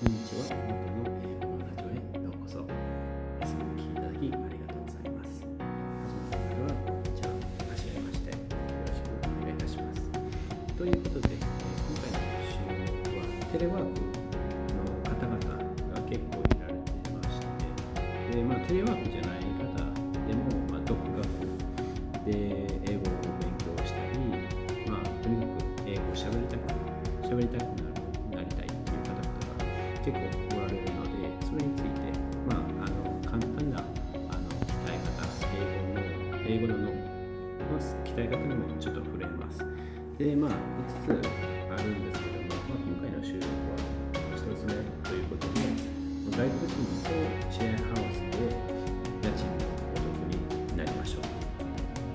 こんにちは。元の英語のラジオへようこそ。いつもお聞きいただきありがとうございます。始まった方は、こんにちは。はじめまして。よろしくお願いいたします。ということで、え今回の収録は、テレワークの方々が結構いられてまして、でまあ、テレワークじゃない方でも、まあ、独学で英語を勉強したり、まあ、とにかく英語を喋りたく喋りたく結構おられるのでそれについて、まあ、あの簡単なあの鍛え方英語の英語の脳の鍛え方にもちょっと触れますでまあ5つあるんですけども、まあ、今回の収録は1つ目ということで外国人とシェアハウスで家賃がお得になりましょう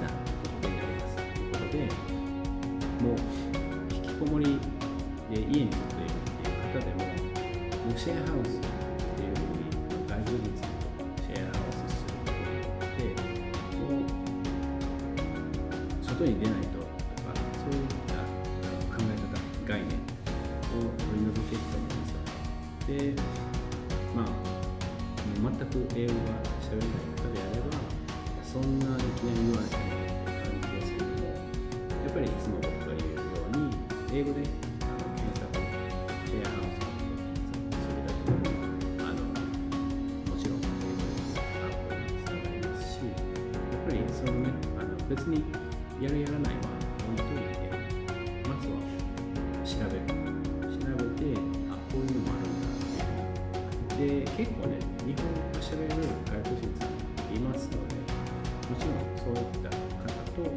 なお得になります。ということでもう引きこもりで家にずっとシェアハウスっていうふうに外国人さん。とシェアハウスすることによってもう外に出ないととかそういった考え方概念を取り除けると思うん。ですよでまあ全く英語が喋れない方であればそん。ないきなり言われてもって感じですけどもやっぱりいつも僕が言うように英語でで結構ね日本語が喋れる外国人さんいますのでもちろんそういった方と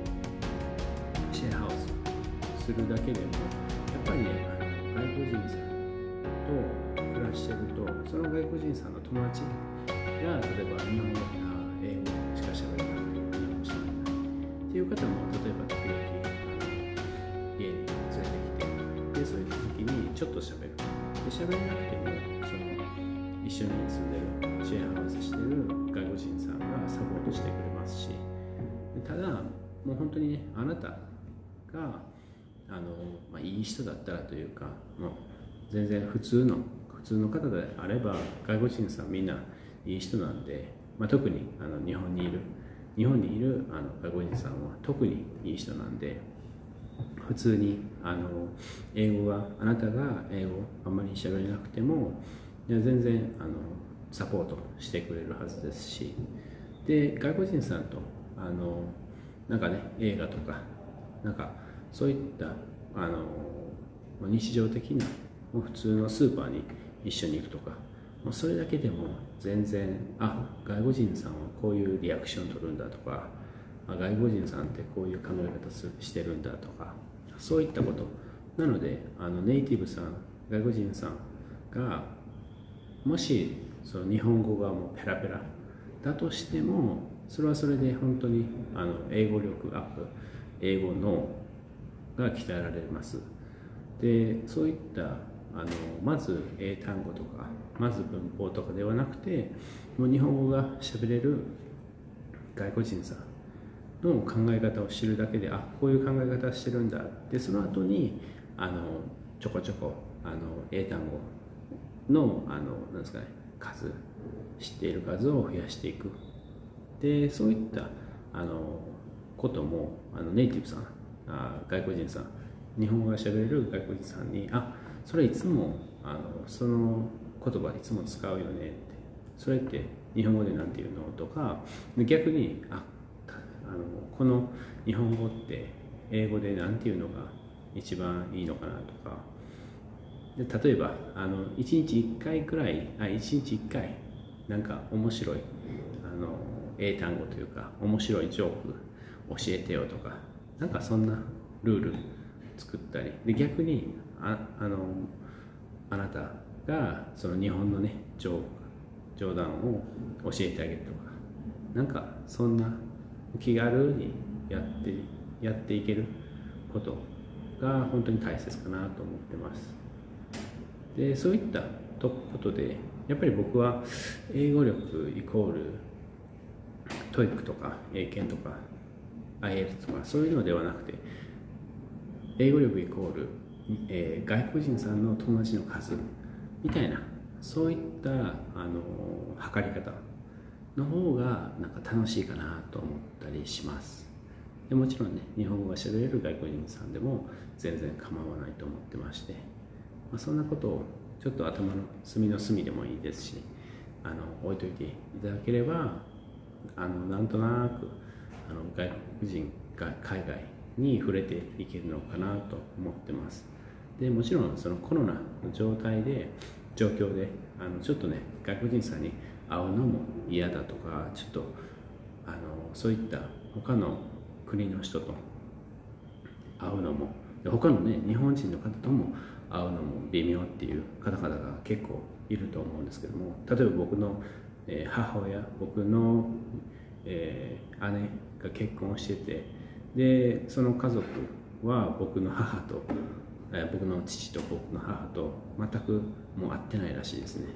シェアハウスするだけでもやっぱりねあの外国人さんと暮らしてるとその外国人さんの友達が例えば日本語あ英語しか喋れなくて日本語喋れないっていう方も例えば時々あの家に連れてきてでそういう時にちょっと喋る。で喋れなくてもその一緒に住んでるシェアハウスしてる外国人さんがサポートしてくれますしただもう本当にねあなたがあの、まあ、いい人だったらというかもう全然普通の普通の方であれば外国人さんみんないい人なんで、まあ、特にあの日本にいる日本にいるあの外国人さんは特にいい人なんで普通にあの英語があなたが英語あんまり喋れなくてもや全然あのサポートしてくれるはずですし。で外国人さんとあのなんかね映画とかなんかそういったあの日常的な普通のスーパーに一緒に行くとかもうそれだけでも全然あ外国人さんはこういうリアクションを取るんだとか外国人さんってこういう考え方すしてるんだとかそういったこと。なのであのネイティブさん外国人さんがもしその日本語がもうペラペラだとしてもそれはそれで本当にあの英語力アップ英語脳が鍛えられます。でそういったあのまず英単語とかまず文法とかではなくてもう日本語が喋れる外国人さんの考え方を知るだけであこういう考え方してるんだ。でその後にあのちょこちょこあの英単語のあのなんですかね数知っている数を増やしていく。でそういったあのこともあのネイティブさんあ外国人さん日本語が喋れる外国人さんにあそれいつもあのその言葉いつも使うよねってそれって日本語で何て言うのとか逆にああのこの日本語って英語で何て言うのが一番いいのかなとかで例えばあの1日1回くらいあ1日1回なんか面白いあの英単語というか面白いジョーク教えてよとかなんかそんなルール作ったりで逆にああのあなたがその日本のね冗冗談を教えてあげるとかなんかそんな気軽にやってやっていけることが本当に大切かなと思ってます。でそういったとことでやっぱり僕は英語力イコール TOEIC とか英検とか IL とかそういうのではなくて英語力イコール、えー外国人さんの友達の数みたいなそういったあの測り方の方がなんか楽しいかなと思ったりします。でもちろんね日本語が喋れる外国人さんでも全然構わないと思ってまして、まあ、そんなことをちょっと頭の隅の隅でもいいですしあの置いといていただければあのなんとなくあの外国人が海外に触れていけるのかなと思ってます。でもちろんそのコロナの状態で状況であのちょっとね外国人さんに会うのも嫌だとかちょっとあのそういった他の国の人と会うのも他のね日本人の方とも会うのも微妙っていう方々が結構いると思うんですけども例えば僕の、え母親僕の、え、姉が結婚しててでその家族は僕の母と、え、僕の父と僕の母と全くもう会ってないらしいですね。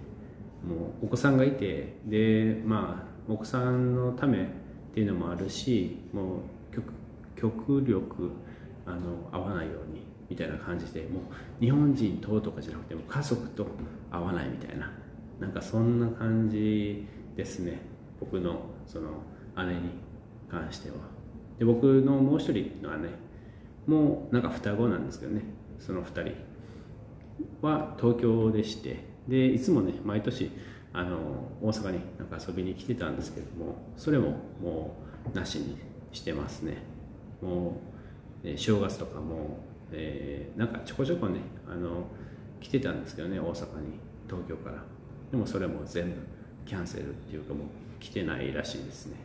もうお子さんがいてでまあお子さんのためっていうのもあるしもう極力あの会わないようにみたいな感じでもう日本人ととかじゃなくても家族と会わないみたいな。なんかそんな感じですね。僕のその姉に関しては。で僕のもう一人の姉もなんか双子なんですけどね。その2人は東京でして。でいつもね毎年あの大阪になんか遊びに来てたんですけどもそれももうなしにしてますね。もう、え正月とかも、えー、なんかちょこちょこねあの来てたんですけどね大阪に東京から。でもそれも全部キャンセルっていうかもう来てないらしいですね。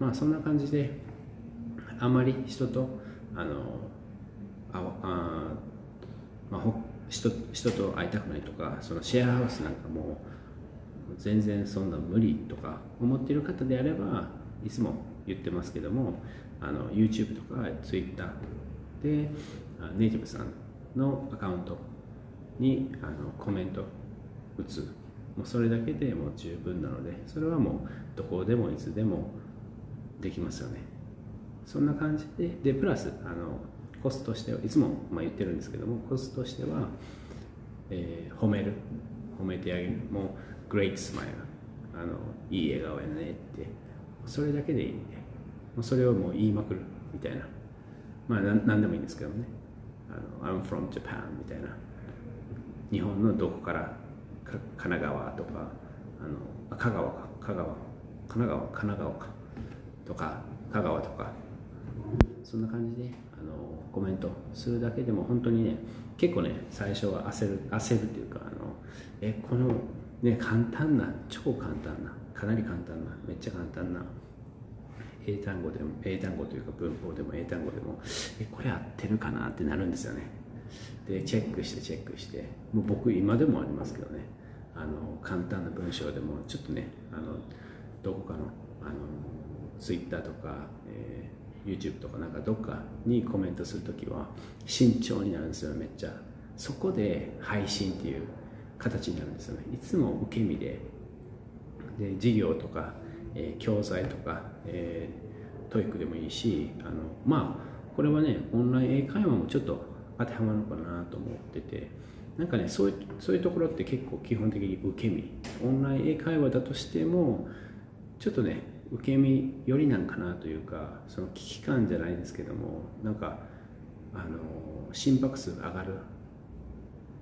まあそんな感じであまり人とあのああ、まあ、人人と会いたくないとかそのシェアハウスなんかも全然そんな無理とか思ってる方であればいつも言ってますけどもあの YouTube とか Twitter でネイティブさんのアカウントにあのコメント打つ。もうそれだけでもう十分なのでそれはもうどこでもいつでもできますよね。そんな感じででプラスあのコストとしてはいつもまあ言ってるんですけどもコストとしては、えー、褒める。褒めてあげる。もう Great Smile あのいい笑顔やねって。それだけでいいんでそれをもう言いまくる。みたいな。まあ何でもいいんですけどね。あの I'm from Japan みたいな。日本のどこから神奈川とかあの香川か。香川。神奈川。神奈川か。とか香川とか。そんな感じであのコメントするだけでも本当にね結構ね最初は焦る焦るっていうかあのえこのね簡単な超簡単なかなり簡単なめっちゃ簡単な英単語でも英単語というか文法でも英単語でもえこれ合ってるかなってなるんですよね。でチェックしてチェックして。もう僕今でもありますけどね。あの簡単な文章でもちょっとねあのどこかのあの Twitter とか、えー、YouTube とかなんかどっかにコメントするときは慎重になるんですよめっちゃ。そこで配信っていう形になるんですよね。いつも受け身でで授業とかえー、教材とか、えー、 TOEIC でもいいしあのまあこれはねオンライン英会話もちょっと当てはまるのかなと思っててなんかねそういうそういうところって結構基本的に受け身。オンライン英会話だとしてもちょっとね受け身よりなんかなというかその危機感じゃないですけどもなんかあの心拍数が上がる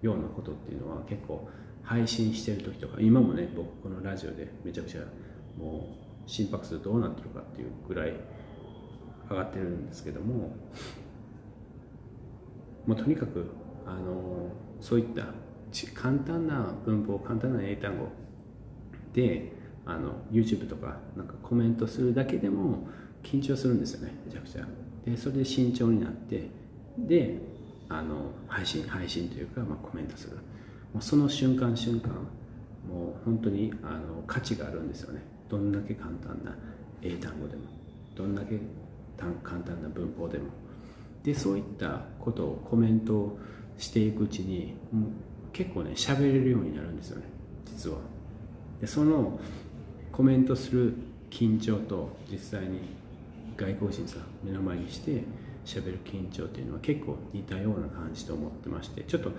ようなことっていうのは結構配信してる時とか今もね僕このラジオでめちゃくちゃもう心拍数どうなってるかっていうぐらい上がってるんですけどももうとにかくあのそういった簡単な文法簡単な英単語であの YouTube とかなんかコメントするだけでも緊張するんですよねめちゃくちゃ。でそれで慎重になってであの配信配信というか、まあ、コメントする。もうその瞬間瞬間もう本当にあの価値があるんですよね。どんだけ簡単な英単語でも。どんだけ簡単な文法でも。でそういったことをコメントしていくうちにもう結構ね喋れるようになるんですよね実は。でそのコメントする緊張と実際に外国人さん目の前にして喋る緊張っていうのは結構似たような感じと思ってましてちょっと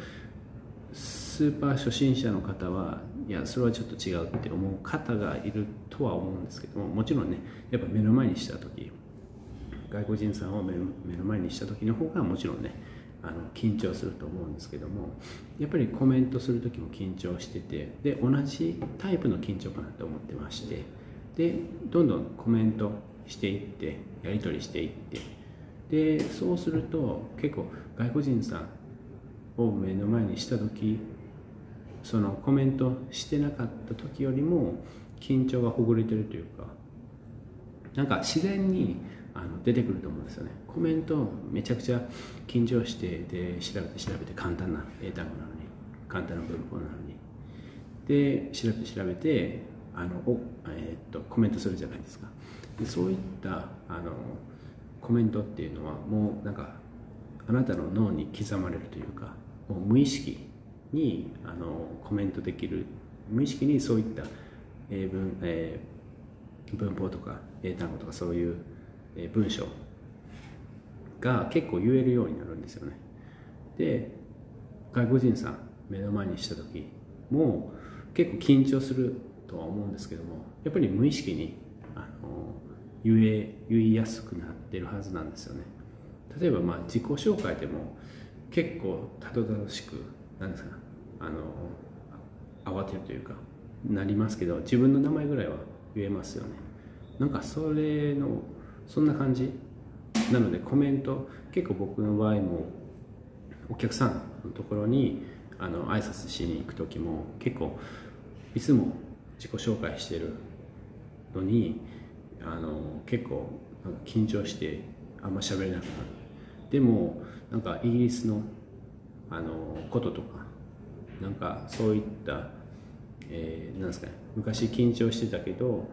スーパー初心者の方はいやそれはちょっと違うって思う方がいるとは思うんですけどももちろんねやっぱ目の前にした時外国人さんを目の前にした時の方がもちろんねあの緊張すると思うんですけどもやっぱりコメントする時も緊張しててで同じタイプの緊張かなと思ってましてでどんどんコメントしていってやり取りしていってでそうすると結構外国人さんを目の前にした時そのコメントしてなかった時よりも緊張がほぐれてるというかなんか自然にあの出てくると思うんですよね。コメントめちゃくちゃ緊張してで調べて調べて簡単な英単語なのに簡単な文法なのに。で調べて調べてあのお、えー、っとコメントするじゃないですか。でそういったあのコメントっていうのはもうなんかあなたの脳に刻まれるというかもう無意識にあのコメントできる無意識にそういった英文、えー、文法とか英単語とかそういう文章が結構言えるようになるんですよね。で外国人さん目の前にした時も結構緊張するとは思うんですけどもやっぱり無意識にあの言え言いやすくなってるはずなんですよね。例えばまあ自己紹介でも結構たどたどしくなんですかあの慌てるというかなりますけど自分の名前ぐらいは言えますよね。なんかそれのそんな感じ。なのでコメント。結構僕の場合もお客さんのところにあの挨拶しに行く時も結構いつも自己紹介してるのにあの結構なんか緊張してあんま喋れなくなる。でもなんかイギリスのあのこととかなんかそういった、えー、なんですかね昔緊張してたけど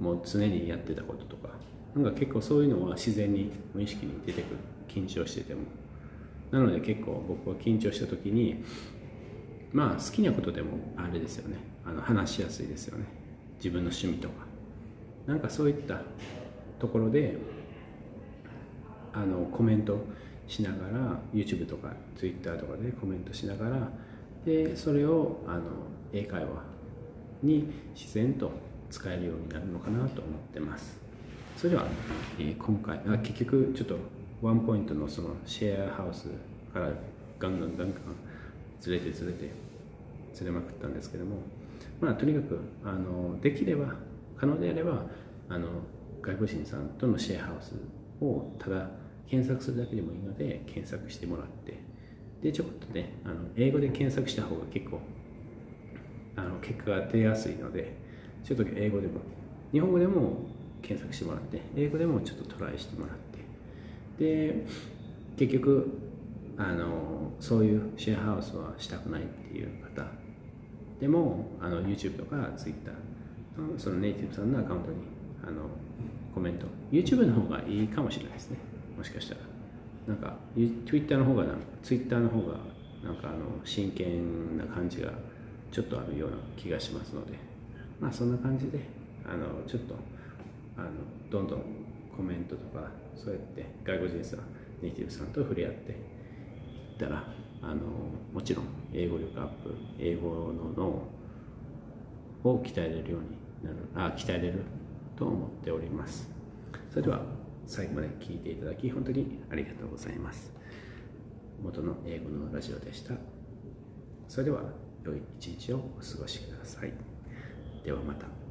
もう常にやってたこととかなんか結構そういうのは自然に無意識に出てくる緊張してても。なので結構僕は緊張した時にまあ好きなことでもあれですよね。あの話しやすいですよね。自分の趣味とか。なんかそういったところであのコメントしながら YouTube とか Twitter とかでコメントしながらでそれをあの英会話に自然と使えるようになるのかなと思ってます。それでは、えー、今回あ結局ちょっとワンポイントのそのシェアハウスからガンガンガンガンずれてずれてずれまくったんですけどもまあとにかくあのできれば可能であればあの外国人さんとのシェアハウスをただ検索するだけでもいいので検索してもらってでちょっとねあの英語で検索した方が結構あの結果が出やすいのでちょっと英語でも日本語でも検索してもらって英語でもちょっとトライしてもらって。で結局あのそういうシェアハウスはしたくないっていう方。でもあの YouTube とか Twitter そのネイティブさんのアカウントにあのコメント。YouTube の方がいいかもしれないですね。もしかしたら。なんか Twitter の方が Twitter の方がなんかあの真剣な感じがちょっとあるような気がしますので。まあそんな感じであのちょっとあのどんどんコメントとかそうやって外国人さんネイティブさんと触れ合っていったらあのもちろん英語力アップ英語の脳を鍛えれるようになるあ鍛えれると思っております。それでは最後まで聞いていただき本当にありがとうございます。元の英語のラジオでした。それでは良い一日をお過ごしください。ではまた。